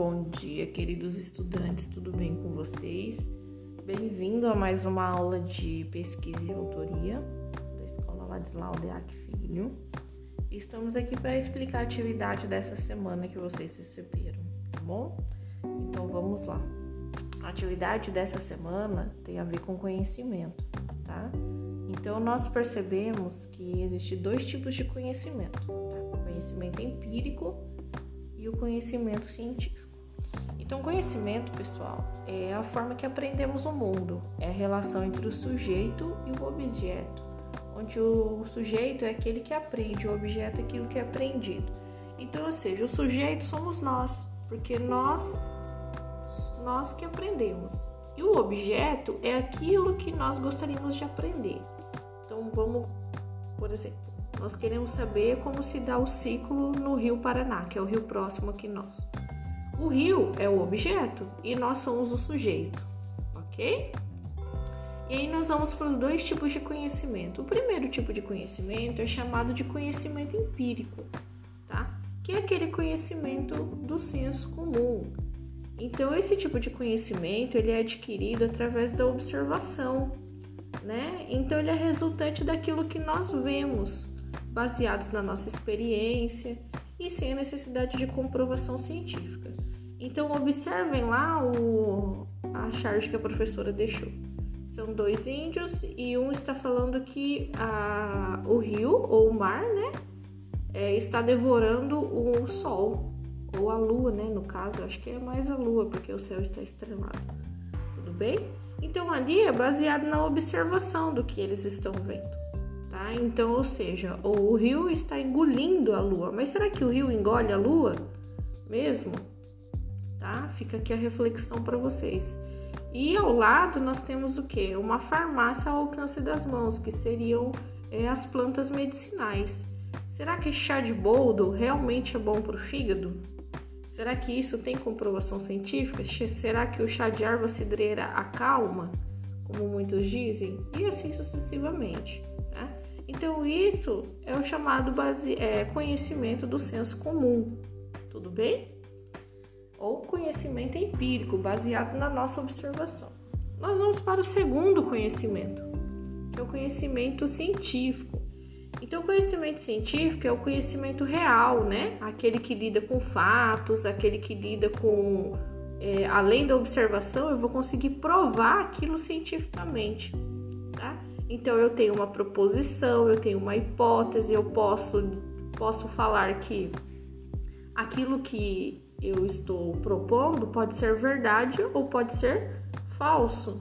bom dia, queridos estudantes, tudo bem com vocês? Bem-vindo a mais uma aula de pesquisa e autoria da Escola Ladislau Deac Filho. Estamos aqui para explicar a atividade dessa semana que vocês receberam, tá bom? Então vamos lá. A atividade dessa semana tem a ver com conhecimento, tá? Então nós percebemos que existe dois tipos de conhecimento, tá? O conhecimento empírico e o conhecimento científico. Então, conhecimento, pessoal, é a forma que aprendemos o mundo, é a relação entre o sujeito e o objeto, onde o sujeito é aquele que aprende, o objeto é aquilo que é aprendido. Então, ou seja, o sujeito somos nós, porque nós nós que aprendemos. E o objeto é aquilo que nós gostaríamos de aprender. Então, vamos, por exemplo, nós queremos saber como se dá o ciclo no Rio Paraná, que é o rio próximo aqui nós. O rio é o objeto e nós somos o sujeito, ok? E aí nós vamos para os dois tipos de conhecimento. O primeiro tipo de conhecimento é chamado de conhecimento empírico, tá? Que é aquele conhecimento do senso comum. Então esse tipo de conhecimento ele é adquirido através da observação, né? Então ele é resultante daquilo que nós vemos baseados na nossa experiência e sem a necessidade de comprovação científica. Então, observem lá o, a charge que a professora deixou. São dois índios e um está falando que a, o rio ou o mar, né, é, está devorando o sol ou a lua, né, no caso, acho que é mais a lua porque o céu está estrelado. Tudo bem? Então ali é baseado na observação do que eles estão vendo. Tá? Então, ou seja, o rio está engolindo a lua. Mas será que o rio engole a lua mesmo? Tá? Fica aqui a reflexão para vocês. E ao lado nós temos o que? Uma farmácia ao alcance das mãos, que seriam é, as plantas medicinais. Será que chá de boldo realmente é bom para o fígado? Será que isso tem comprovação científica? Será que o chá de erva cidreira acalma, como muitos dizem? E assim sucessivamente. Então, isso é o chamado base, é, conhecimento do senso comum, tudo bem? Ou conhecimento empírico, baseado na nossa observação. Nós vamos para o segundo conhecimento, que é o conhecimento científico. Então, o conhecimento científico é o conhecimento real, né? Aquele que lida com fatos, aquele que lida com. É, além da observação, eu vou conseguir provar aquilo cientificamente, tá? Então eu tenho uma proposição, eu tenho uma hipótese, eu posso posso falar que aquilo que eu estou propondo pode ser verdade ou pode ser falso.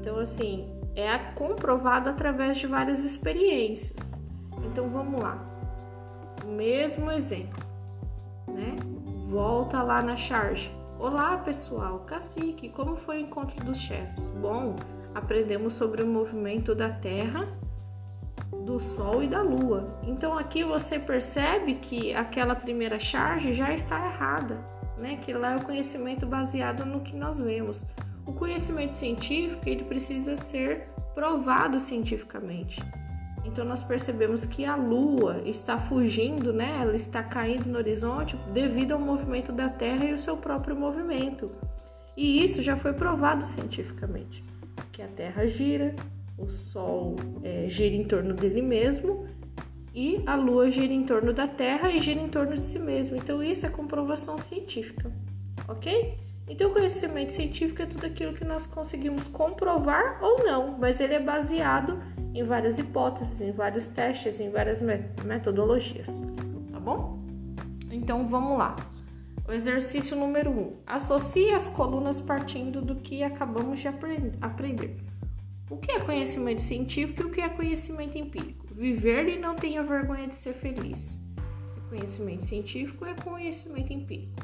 Então assim, é comprovado através de várias experiências. Então vamos lá. O mesmo exemplo, né? Volta lá na charge. Olá, pessoal. Cacique, como foi o encontro dos chefes? Bom, aprendemos sobre o movimento da Terra, do Sol e da Lua. Então aqui você percebe que aquela primeira charge já está errada, né? Que lá é o conhecimento baseado no que nós vemos. O conhecimento científico ele precisa ser provado cientificamente. Então nós percebemos que a Lua está fugindo, né? Ela está caindo no horizonte devido ao movimento da Terra e o seu próprio movimento. E isso já foi provado cientificamente que a Terra gira, o Sol é, gira em torno dele mesmo e a Lua gira em torno da Terra e gira em torno de si mesmo. Então, isso é comprovação científica, ok? Então, o conhecimento científico é tudo aquilo que nós conseguimos comprovar ou não, mas ele é baseado em várias hipóteses, em vários testes, em várias metodologias, tá bom? Então, vamos lá. O exercício número 1. Um, associe as colunas partindo do que acabamos de aprender. O que é conhecimento científico e o que é conhecimento empírico? Viver e não tenha vergonha de ser feliz. Conhecimento científico é conhecimento empírico.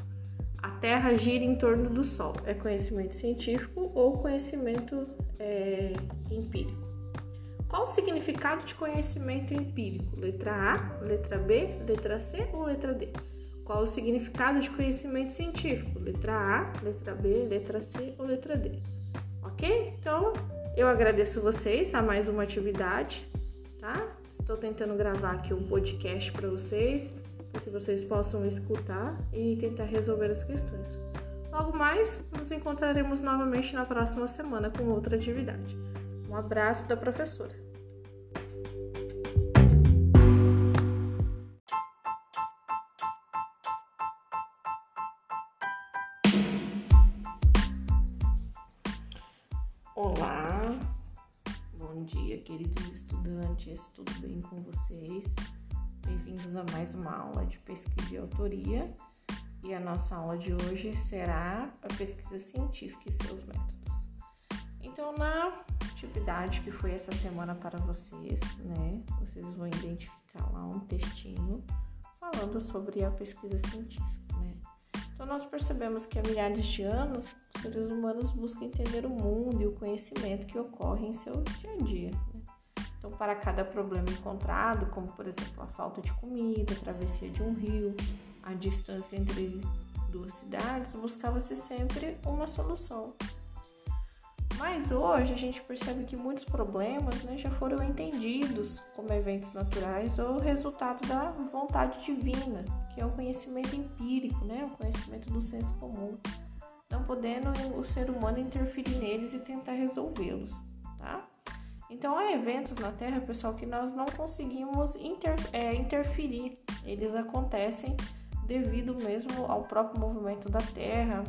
A Terra gira em torno do Sol. É conhecimento científico ou conhecimento é, empírico? Qual o significado de conhecimento empírico? Letra A, letra B, letra C ou letra D? Qual o significado de conhecimento científico? Letra A, letra B, letra C ou letra D? Ok? Então, eu agradeço vocês a mais uma atividade, tá? Estou tentando gravar aqui um podcast para vocês. para que vocês possam escutar e tentar resolver as questões. Logo mais, nos encontraremos novamente na próxima semana com outra atividade. Um abraço da professora. Tudo bem com vocês? Bem-vindos a mais uma aula de pesquisa e autoria. E a nossa aula de hoje será a pesquisa científica e seus métodos. Então, na atividade que foi essa semana para vocês, né, vocês vão identificar lá um textinho falando sobre a pesquisa científica, né? Então, nós percebemos que há milhares de anos os seres humanos buscam entender o mundo e o conhecimento que ocorre em seu dia a dia. Né? Então, para cada problema encontrado, como por exemplo a falta de comida, a travessia de um rio, a distância entre duas cidades, buscava-se sempre uma solução. Mas hoje a gente percebe que muitos problemas né, já foram entendidos como eventos naturais ou resultado da vontade divina, que é o conhecimento empírico, né, o conhecimento do senso comum, não podendo o ser humano interferir neles e tentar resolvê-los, tá? Então há eventos na Terra, pessoal, que nós não conseguimos inter, é, interferir. Eles acontecem devido mesmo ao próprio movimento da Terra,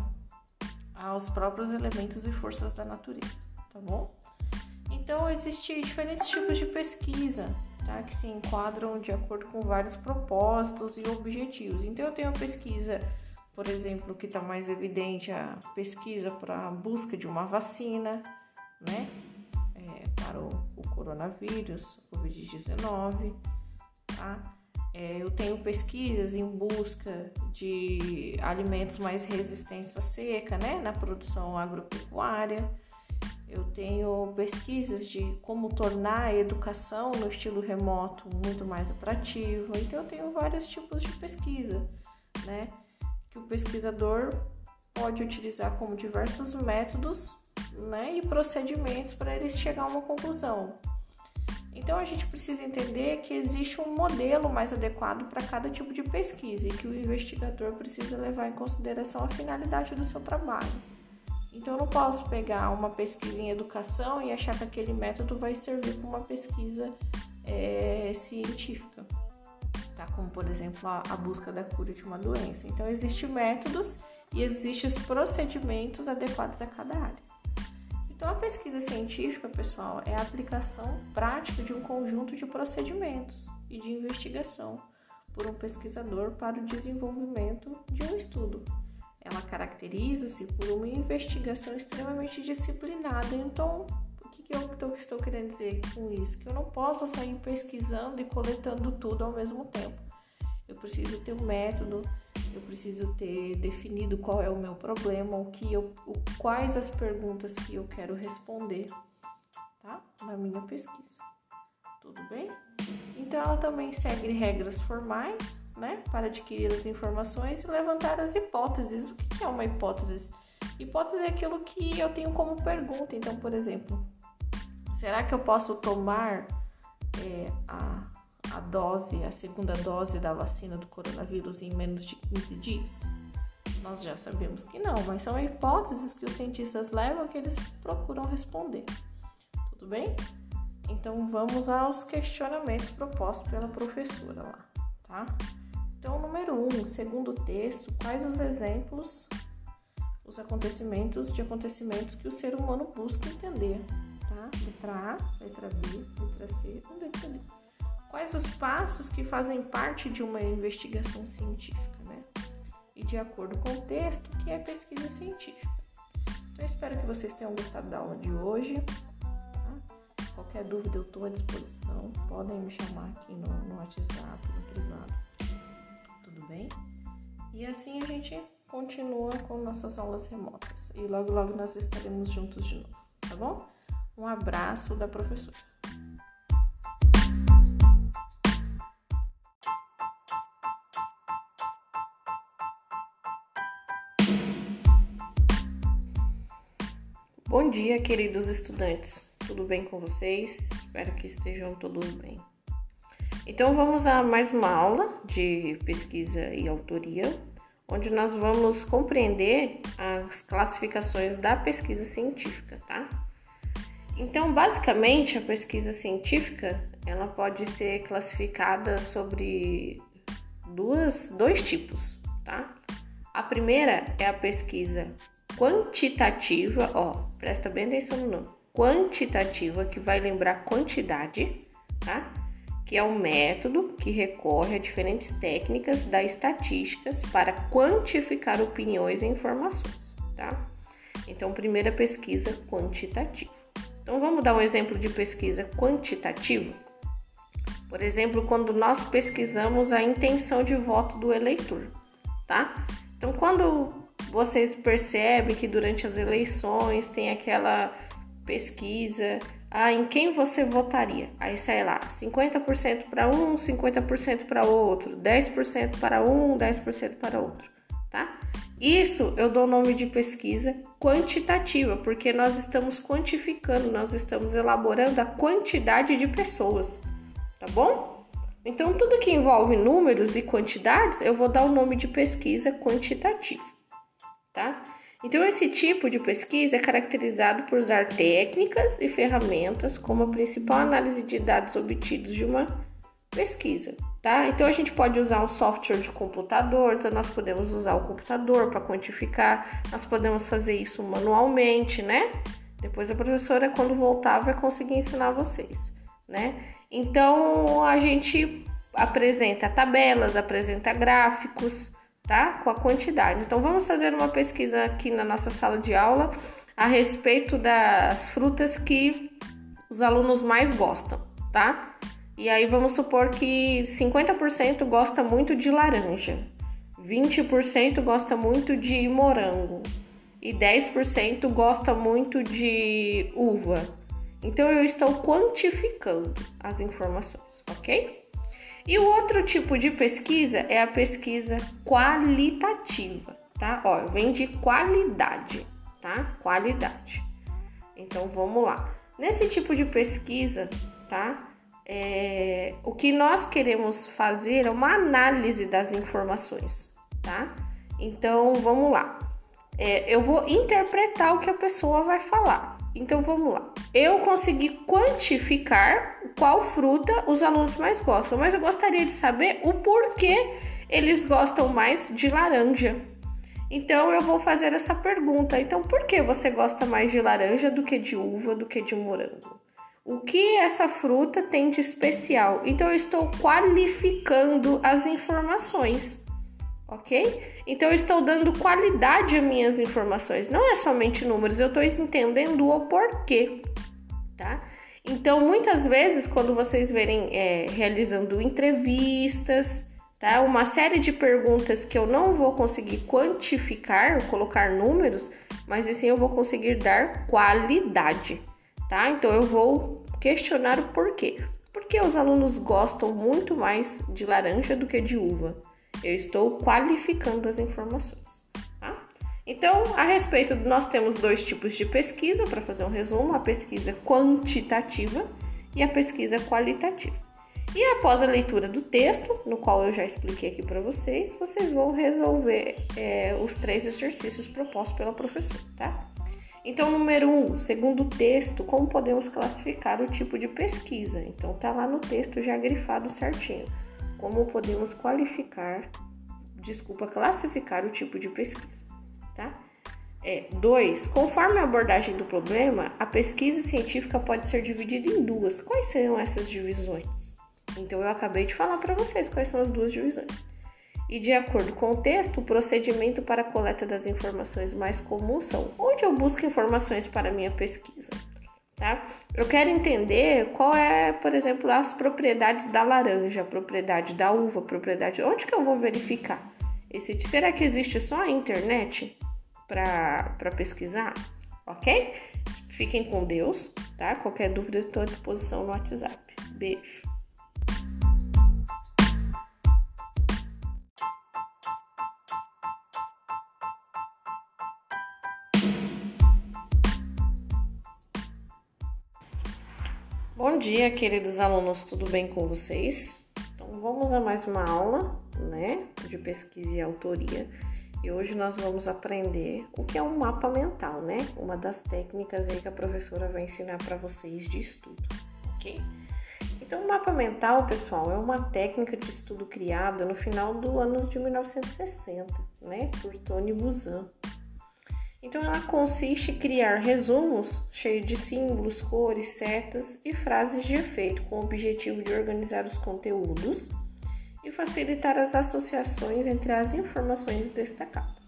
aos próprios elementos e forças da natureza, tá bom? Então existem diferentes tipos de pesquisa, tá? Que se enquadram de acordo com vários propósitos e objetivos. Então eu tenho a pesquisa, por exemplo, que está mais evidente a pesquisa para a busca de uma vacina, né? É, para o, o coronavírus, Covid-19, tá? É, eu tenho pesquisas em busca de alimentos mais resistentes à seca, né, na produção agropecuária. Eu tenho pesquisas de como tornar a educação no estilo remoto muito mais atrativa. Então, eu tenho vários tipos de pesquisa, né, que o pesquisador pode utilizar como diversos métodos, né, e procedimentos para ele chegar a uma conclusão. Então a gente precisa entender que existe um modelo mais adequado para cada tipo de pesquisa e que o investigador precisa levar em consideração a finalidade do seu trabalho. Então eu não posso pegar uma pesquisa em educação e achar que aquele método vai servir para uma pesquisa é, científica, tá? Como por exemplo a, a busca da cura de uma doença. Então existem métodos e existem os procedimentos adequados a cada área. Então, a pesquisa científica, pessoal, é a aplicação prática de um conjunto de procedimentos e de investigação por um pesquisador para o desenvolvimento de um estudo. Ela caracteriza-se por uma investigação extremamente disciplinada. Então, o que, que eu estou querendo dizer com isso? Que eu não posso sair pesquisando e coletando tudo ao mesmo tempo. Eu preciso ter um método, eu preciso ter definido qual é o meu problema, o que eu, o, quais as perguntas que eu quero responder, tá? Na minha pesquisa. Tudo bem? Então ela também segue regras formais, né, para adquirir as informações e levantar as hipóteses. O que é uma hipótese? Hipótese é aquilo que eu tenho como pergunta. Então, por exemplo, será que eu posso tomar é, a a dose, a segunda dose da vacina do coronavírus em menos de 15 dias? Nós já sabemos que não, mas são hipóteses que os cientistas levam que eles procuram responder. Tudo bem? Então vamos aos questionamentos propostos pela professora lá, tá? Então, número 1, um, segundo o texto, quais os exemplos, os acontecimentos de acontecimentos que o ser humano busca entender, tá? Letra A, letra B, letra C letra D. Quais os passos que fazem parte de uma investigação científica, né? E de acordo com o texto, que é pesquisa científica. Então, espero que vocês tenham gostado da aula de hoje. Tá? Qualquer dúvida, eu estou à disposição. Podem me chamar aqui no, no WhatsApp, no privado. Tudo bem? E assim a gente continua com nossas aulas remotas. E logo, logo nós estaremos juntos de novo, tá bom? Um abraço da professora. Dia, queridos estudantes. Tudo bem com vocês? Espero que estejam todos bem. Então vamos a mais uma aula de pesquisa e autoria, onde nós vamos compreender as classificações da pesquisa científica, tá? Então, basicamente, a pesquisa científica, ela pode ser classificada sobre duas, dois tipos, tá? A primeira é a pesquisa quantitativa, ó, presta bem atenção no nome, quantitativa, que vai lembrar quantidade, tá? que é um método que recorre a diferentes técnicas da estatísticas para quantificar opiniões e informações, tá? Então, primeira pesquisa quantitativa. Então, vamos dar um exemplo de pesquisa quantitativa. Por exemplo, quando nós pesquisamos a intenção de voto do eleitor, tá? Então, quando vocês percebem que durante as eleições tem aquela pesquisa ah, em quem você votaria? Aí sai lá, 50% para um, 50% para outro, 10% para um, 10% para outro, tá? Isso eu dou o nome de pesquisa quantitativa, porque nós estamos quantificando, nós estamos elaborando a quantidade de pessoas, tá bom? Então, tudo que envolve números e quantidades, eu vou dar o nome de pesquisa quantitativa, tá? Então, esse tipo de pesquisa é caracterizado por usar técnicas e ferramentas como a principal análise de dados obtidos de uma pesquisa, tá? Então, a gente pode usar um software de computador, então nós podemos usar o computador para quantificar, nós podemos fazer isso manualmente, né? Depois a professora, quando voltar, vai conseguir ensinar vocês, né? Então, a gente apresenta tabelas, apresenta gráficos, tá? Com a quantidade. Então vamos fazer uma pesquisa aqui na nossa sala de aula a respeito das frutas que os alunos mais gostam, tá? E aí vamos supor que 50% gosta muito de laranja, 20% gosta muito de morango e 10% gosta muito de uva. Então eu estou quantificando as informações, ok? E o outro tipo de pesquisa é a pesquisa qualitativa, tá? Ó, vem de qualidade, tá? Qualidade. Então vamos lá. Nesse tipo de pesquisa, tá? É, o que nós queremos fazer é uma análise das informações, tá? Então vamos lá. É, eu vou interpretar o que a pessoa vai falar. Então vamos lá. Eu consegui quantificar qual fruta os alunos mais gostam, mas eu gostaria de saber o porquê eles gostam mais de laranja. Então eu vou fazer essa pergunta. Então, por que você gosta mais de laranja do que de uva, do que de morango? O que essa fruta tem de especial? Então eu estou qualificando as informações ok? Então eu estou dando qualidade às minhas informações, não é somente números, eu estou entendendo o porquê, tá? Então muitas vezes quando vocês verem é, realizando entrevistas, tá? Uma série de perguntas que eu não vou conseguir quantificar, colocar números, mas assim eu vou conseguir dar qualidade, tá? Então eu vou questionar o porquê. Por que os alunos gostam muito mais de laranja do que de uva? Eu estou qualificando as informações. Tá? Então, a respeito, nós temos dois tipos de pesquisa, para fazer um resumo: a pesquisa quantitativa e a pesquisa qualitativa. E após a leitura do texto, no qual eu já expliquei aqui para vocês, vocês vão resolver é, os três exercícios propostos pela professora, tá? Então, número um, segundo o texto, como podemos classificar o tipo de pesquisa? Então, tá lá no texto já grifado certinho como podemos qualificar, desculpa, classificar o tipo de pesquisa, tá? É, dois, conforme a abordagem do problema, a pesquisa científica pode ser dividida em duas. Quais seriam essas divisões? Então eu acabei de falar para vocês quais são as duas divisões. E de acordo com o texto, o procedimento para a coleta das informações mais comuns são onde eu busco informações para minha pesquisa tá? Eu quero entender qual é, por exemplo, as propriedades da laranja, propriedade da uva, propriedade. Onde que eu vou verificar? Esse, será que existe só a internet para pesquisar? Ok? Fiquem com Deus, tá? Qualquer dúvida, estou à disposição no WhatsApp. Beijo. Dia, queridos alunos, tudo bem com vocês? Então vamos a mais uma aula, né, de pesquisa e autoria. E hoje nós vamos aprender o que é um mapa mental, né? Uma das técnicas aí que a professora vai ensinar para vocês de estudo, ok? Então, o mapa mental, pessoal, é uma técnica de estudo criada no final do ano de 1960, né, por Tony Buzan. Então, ela consiste em criar resumos cheios de símbolos, cores, setas e frases de efeito, com o objetivo de organizar os conteúdos e facilitar as associações entre as informações destacadas.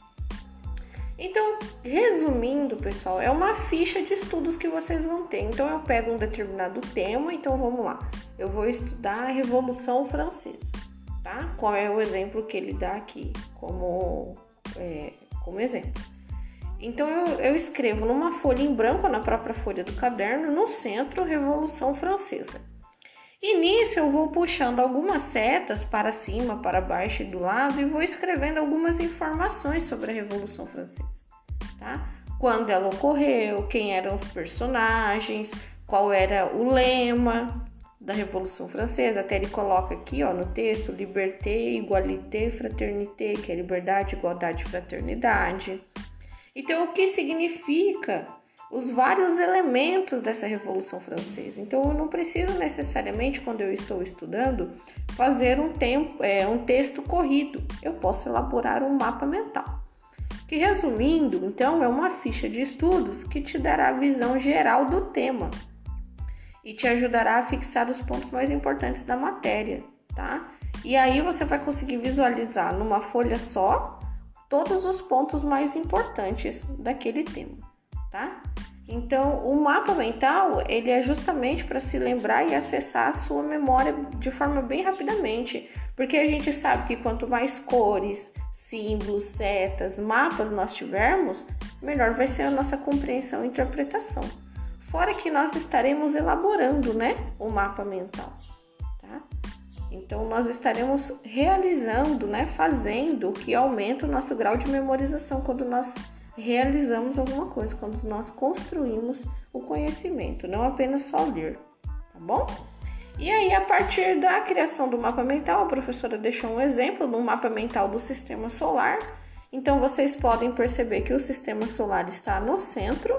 Então, resumindo, pessoal, é uma ficha de estudos que vocês vão ter. Então, eu pego um determinado tema, então vamos lá. Eu vou estudar a Revolução Francesa, tá? Qual é o exemplo que ele dá aqui como, é, como exemplo? Então, eu, eu escrevo numa folha em branco, na própria folha do caderno, no centro, Revolução Francesa. E nisso eu vou puxando algumas setas para cima, para baixo e do lado e vou escrevendo algumas informações sobre a Revolução Francesa, tá? Quando ela ocorreu, quem eram os personagens, qual era o lema da Revolução Francesa. Até ele coloca aqui, ó, no texto, liberté, igualité, fraternité, que é liberdade, igualdade fraternidade. Então, o que significa os vários elementos dessa Revolução Francesa. Então, eu não preciso necessariamente, quando eu estou estudando, fazer um, tempo, é, um texto corrido. Eu posso elaborar um mapa mental. Que, resumindo, então, é uma ficha de estudos que te dará a visão geral do tema e te ajudará a fixar os pontos mais importantes da matéria, tá? E aí você vai conseguir visualizar numa folha só todos os pontos mais importantes daquele tema tá? Então, o mapa mental, ele é justamente para se lembrar e acessar a sua memória de forma bem rapidamente, porque a gente sabe que quanto mais cores, símbolos, setas, mapas nós tivermos, melhor vai ser a nossa compreensão e interpretação. Fora que nós estaremos elaborando, né, o mapa mental? Então, nós estaremos realizando, né, fazendo o que aumenta o nosso grau de memorização quando nós realizamos alguma coisa, quando nós construímos o conhecimento, não apenas só ler, tá bom? E aí, a partir da criação do mapa mental, a professora deixou um exemplo do mapa mental do sistema solar. Então, vocês podem perceber que o sistema solar está no centro,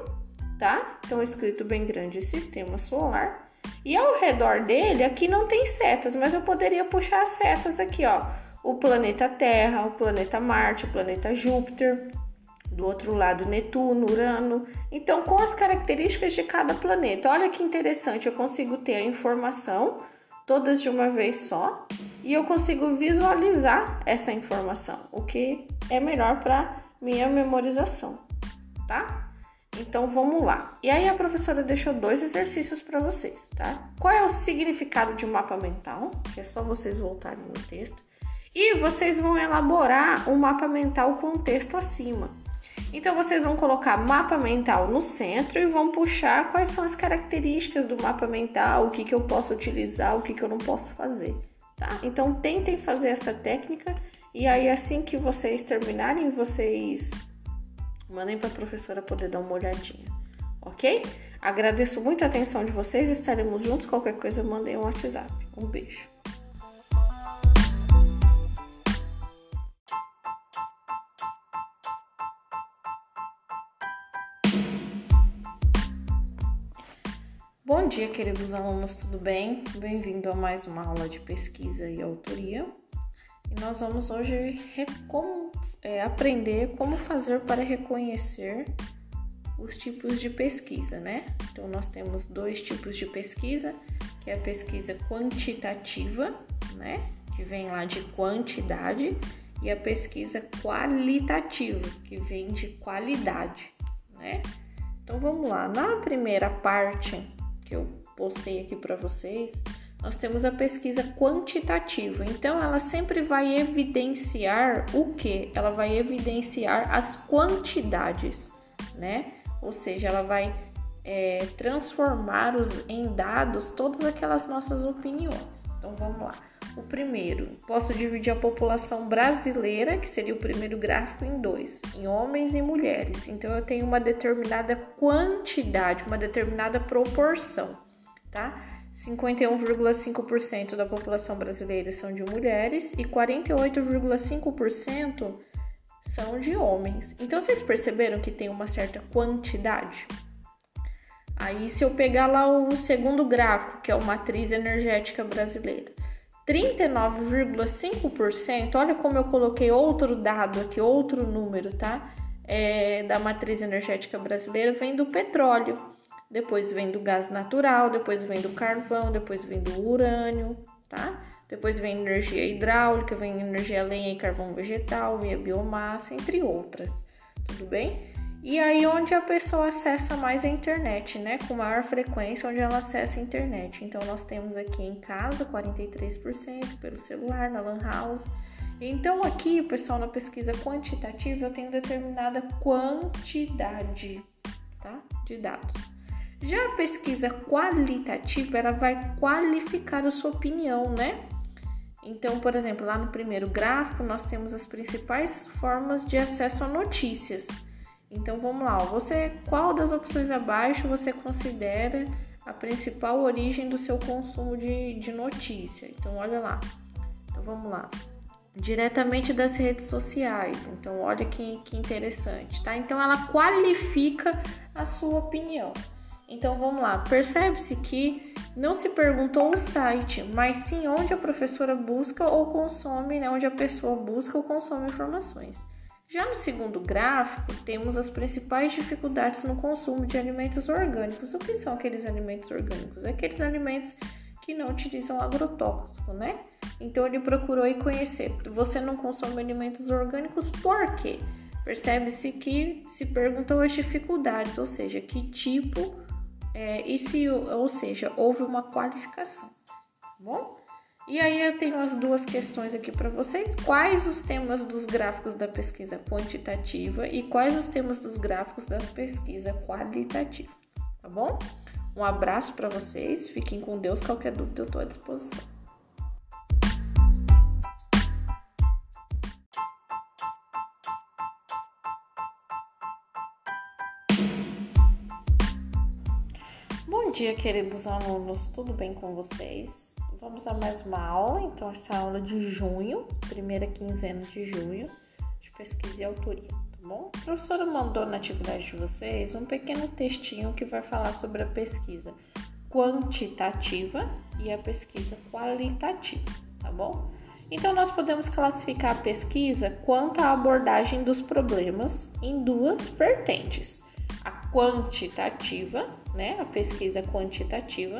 tá? Então, escrito bem grande, sistema solar. E ao redor dele, aqui não tem setas, mas eu poderia puxar as setas aqui, ó. O planeta Terra, o planeta Marte, o planeta Júpiter, do outro lado Netuno, Urano. Então, com as características de cada planeta. Olha que interessante, eu consigo ter a informação todas de uma vez só e eu consigo visualizar essa informação, o que é melhor para minha memorização, tá? Então vamos lá. E aí a professora deixou dois exercícios para vocês, tá? Qual é o significado de um mapa mental? É só vocês voltarem no texto. E vocês vão elaborar um mapa mental com o texto acima. Então vocês vão colocar mapa mental no centro e vão puxar quais são as características do mapa mental, o que, que eu posso utilizar, o que, que eu não posso fazer, tá? Então tentem fazer essa técnica e aí assim que vocês terminarem, vocês mandem para a professora poder dar uma olhadinha, ok? Agradeço muito a atenção de vocês, estaremos juntos. Qualquer coisa, mandem um WhatsApp. Um beijo. Bom dia, queridos alunos, tudo bem? Bem-vindo a mais uma aula de pesquisa e autoria. E nós vamos hoje é, aprender como fazer para reconhecer os tipos de pesquisa, né? Então, nós temos dois tipos de pesquisa, que é a pesquisa quantitativa, né? Que vem lá de quantidade, e a pesquisa qualitativa, que vem de qualidade, né? Então, vamos lá. Na primeira parte que eu postei aqui para vocês, nós temos a pesquisa quantitativa. Então, ela sempre vai evidenciar o que? Ela vai evidenciar as quantidades, né? Ou seja, ela vai é, transformar os, em dados todas aquelas nossas opiniões. Então, vamos lá. O primeiro, posso dividir a população brasileira, que seria o primeiro gráfico, em dois, em homens e mulheres. Então eu tenho uma determinada quantidade, uma determinada proporção, tá? 51,5% da população brasileira são de mulheres e 48,5% são de homens. Então vocês perceberam que tem uma certa quantidade? Aí se eu pegar lá o segundo gráfico, que é o matriz energética brasileira, 39,5%, olha como eu coloquei outro dado aqui, outro número, tá? É, da matriz energética brasileira vem do petróleo depois vem do gás natural, depois vem do carvão, depois vem do urânio, tá? Depois vem energia hidráulica, vem energia lenha e carvão vegetal, vem a biomassa, entre outras. Tudo bem? E aí onde a pessoa acessa mais a internet, né? Com maior frequência, onde ela acessa a internet. Então nós temos aqui em casa 43% pelo celular, na lan house. Então aqui, pessoal, na pesquisa quantitativa eu tenho determinada quantidade, tá? De dados. Já a pesquisa qualitativa, ela vai qualificar a sua opinião, né? Então, por exemplo, lá no primeiro gráfico, nós temos as principais formas de acesso a notícias. Então, vamos lá, você qual das opções abaixo você considera a principal origem do seu consumo de, de notícia? Então, olha lá. Então, vamos lá. Diretamente das redes sociais. Então, olha que, que interessante, tá? Então, ela qualifica a sua opinião. Então vamos lá, percebe-se que não se perguntou o site, mas sim onde a professora busca ou consome, né, onde a pessoa busca ou consome informações. Já no segundo gráfico, temos as principais dificuldades no consumo de alimentos orgânicos. O que são aqueles alimentos orgânicos? Aqueles alimentos que não utilizam agrotóxico, né? Então ele procurou e conhecer. Você não consome alimentos orgânicos por quê? Percebe-se que se perguntou as dificuldades, ou seja, que tipo é, e se, ou seja, houve uma qualificação, tá bom? E aí eu tenho as duas questões aqui para vocês. Quais os temas dos gráficos da pesquisa quantitativa e quais os temas dos gráficos da pesquisa qualitativa, tá bom? Um abraço para vocês, fiquem com Deus, qualquer dúvida eu estou à disposição. Dia, queridos alunos, tudo bem com vocês? Vamos a mais uma aula, então, essa aula de junho, primeira quinzena de junho, de pesquisa e autoria, tá bom? A professora mandou na atividade de vocês um pequeno textinho que vai falar sobre a pesquisa quantitativa e a pesquisa qualitativa, tá bom? Então, nós podemos classificar a pesquisa quanto à abordagem dos problemas em duas vertentes a quantitativa, né? A pesquisa quantitativa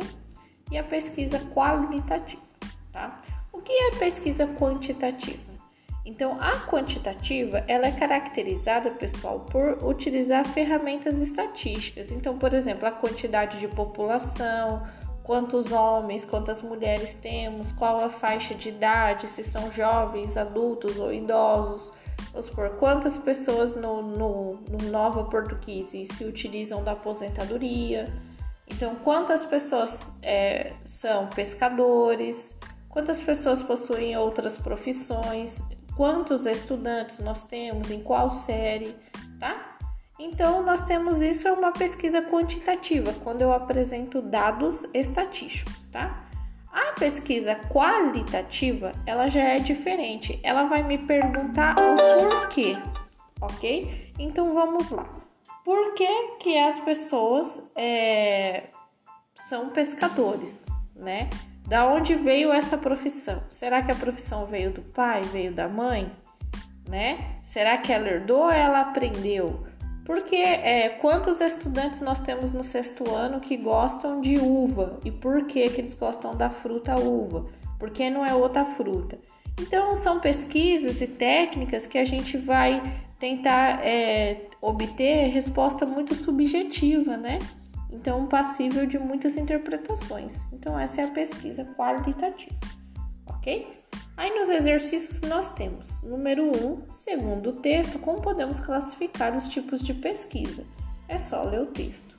e a pesquisa qualitativa, tá? O que é pesquisa quantitativa? Então, a quantitativa, ela é caracterizada, pessoal, por utilizar ferramentas estatísticas. Então, por exemplo, a quantidade de população, quantos homens, quantas mulheres temos, qual a faixa de idade, se são jovens, adultos ou idosos, Vamos supor, quantas pessoas no, no, no Nova Português se utilizam da aposentadoria? Então, quantas pessoas é, são pescadores? Quantas pessoas possuem outras profissões? Quantos estudantes nós temos? Em qual série? Tá? Então, nós temos isso é uma pesquisa quantitativa, quando eu apresento dados estatísticos, tá? A pesquisa qualitativa, ela já é diferente. Ela vai me perguntar o porquê, ok? Então vamos lá. Por que, que as pessoas é, são pescadores, né? Da onde veio essa profissão? Será que a profissão veio do pai, veio da mãe, né? Será que ela herdou ou ela aprendeu? Porque é, quantos estudantes nós temos no sexto ano que gostam de uva? E por que, que eles gostam da fruta uva? Por que não é outra fruta? Então, são pesquisas e técnicas que a gente vai tentar é, obter resposta muito subjetiva, né? Então, passível de muitas interpretações. Então, essa é a pesquisa qualitativa, ok? Aí nos exercícios nós temos, número 1, um, segundo o texto, como podemos classificar os tipos de pesquisa? É só ler o texto.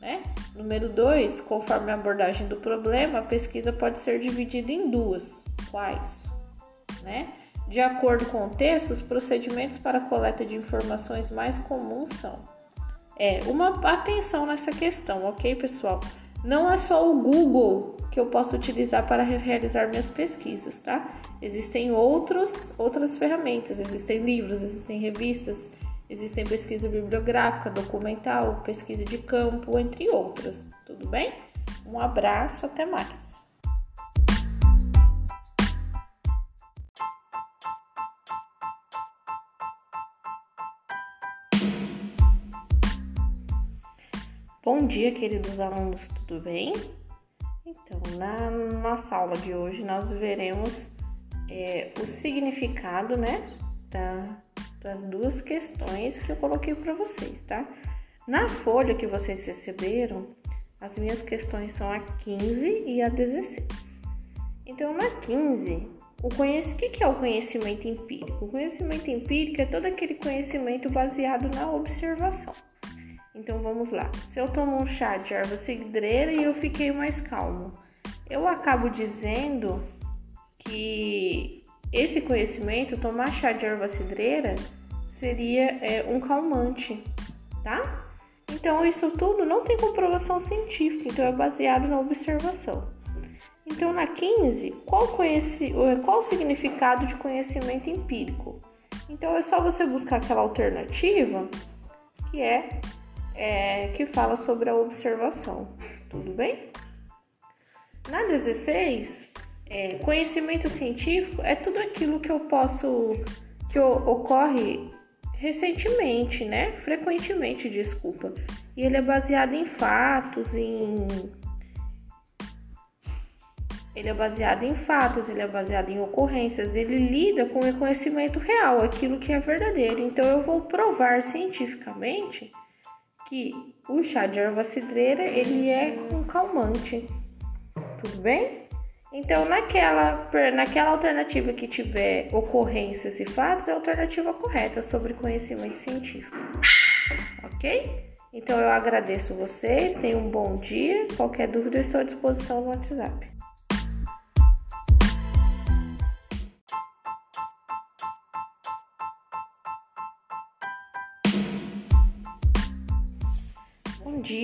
Né? Número 2, conforme a abordagem do problema, a pesquisa pode ser dividida em duas. Quais? Né? De acordo com o texto, os procedimentos para coleta de informações mais comuns são é, uma atenção nessa questão, ok, pessoal? Não é só o Google que eu posso utilizar para realizar minhas pesquisas, tá? Existem outros, outras ferramentas, existem livros, existem revistas, existem pesquisa bibliográfica, documental, pesquisa de campo, entre outras. Tudo bem? Um abraço, até mais. Bom dia, queridos alunos, tudo bem? Então, na nossa aula de hoje, nós veremos é, o significado, né, da, das duas questões que eu coloquei para vocês, tá? Na folha que vocês receberam, as minhas questões são a 15 e a 16. Então, na 15, o conhece... o que é o conhecimento empírico? O conhecimento empírico é todo aquele conhecimento baseado na observação. Então vamos lá. Se eu tomo um chá de erva cidreira e eu fiquei mais calmo, eu acabo dizendo que esse conhecimento, tomar chá de erva cidreira, seria é, um calmante, tá? Então isso tudo não tem comprovação científica, então é baseado na observação. Então na 15, qual, conhece, qual o significado de conhecimento empírico? Então é só você buscar aquela alternativa que é é, que fala sobre a observação. Tudo bem? Na 16, é, conhecimento científico é tudo aquilo que eu posso, que ocorre recentemente, né? Frequentemente, desculpa. E ele é baseado em fatos, em. Ele é baseado em fatos, ele é baseado em ocorrências, ele lida com o conhecimento real, aquilo que é verdadeiro. Então eu vou provar cientificamente que o chá de erva cidreira ele é um calmante. Tudo bem? Então, naquela, naquela alternativa que tiver ocorrências e fatos, é a alternativa correta sobre conhecimento científico. Ok? Então, eu agradeço vocês, tenham um bom dia. Qualquer dúvida, eu estou à disposição no WhatsApp.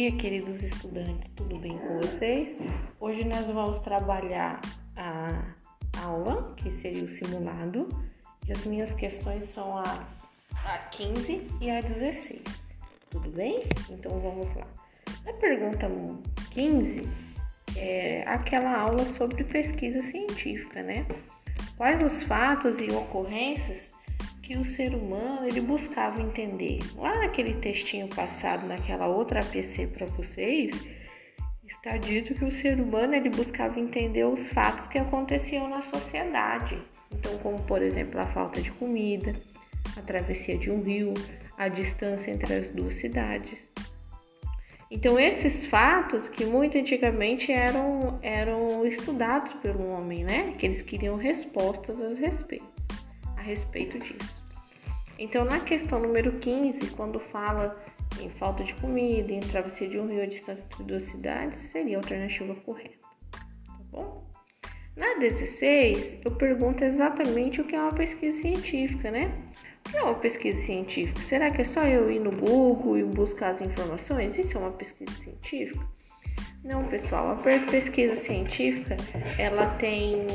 Dia, queridos estudantes, tudo bem com vocês? Hoje nós vamos trabalhar a aula, que seria o simulado, e as minhas questões são a, a 15 e a 16, tudo bem? Então vamos lá. Na pergunta 15, é aquela aula sobre pesquisa científica, né? Quais os fatos e ocorrências que o ser humano ele buscava entender. Lá naquele textinho passado, naquela outra APC para vocês, está dito que o ser humano ele buscava entender os fatos que aconteciam na sociedade. Então, como por exemplo a falta de comida, a travessia de um rio, a distância entre as duas cidades. Então, esses fatos que muito antigamente eram, eram estudados pelo homem, né? Que eles queriam respostas a respeito, a respeito disso. Então, na questão número 15, quando fala em falta de comida, em travessia de um rio a distância entre duas cidades, seria a alternativa correta, tá bom? Na 16, eu pergunto exatamente o que é uma pesquisa científica, né? O que é uma pesquisa científica? Será que é só eu ir no Google e buscar as informações? Isso é uma pesquisa científica? Não, pessoal, a pesquisa científica, ela tem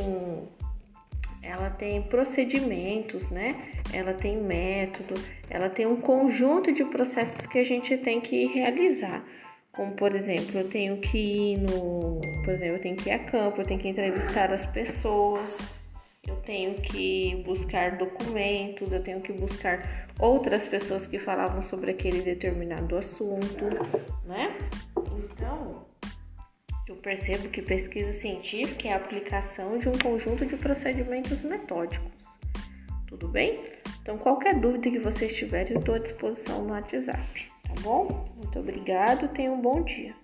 ela tem procedimentos, né? Ela tem método, ela tem um conjunto de processos que a gente tem que realizar. Como, por exemplo, eu tenho que ir no. Por exemplo, eu tenho que ir a campo, eu tenho que entrevistar as pessoas, eu tenho que buscar documentos, eu tenho que buscar outras pessoas que falavam sobre aquele determinado assunto, né? Então, eu percebo que pesquisa científica é a aplicação de um conjunto de procedimentos metódicos. Tudo bem? Então, qualquer dúvida que vocês tiverem, estou à disposição no WhatsApp, tá bom? Muito obrigado, tenham um bom dia.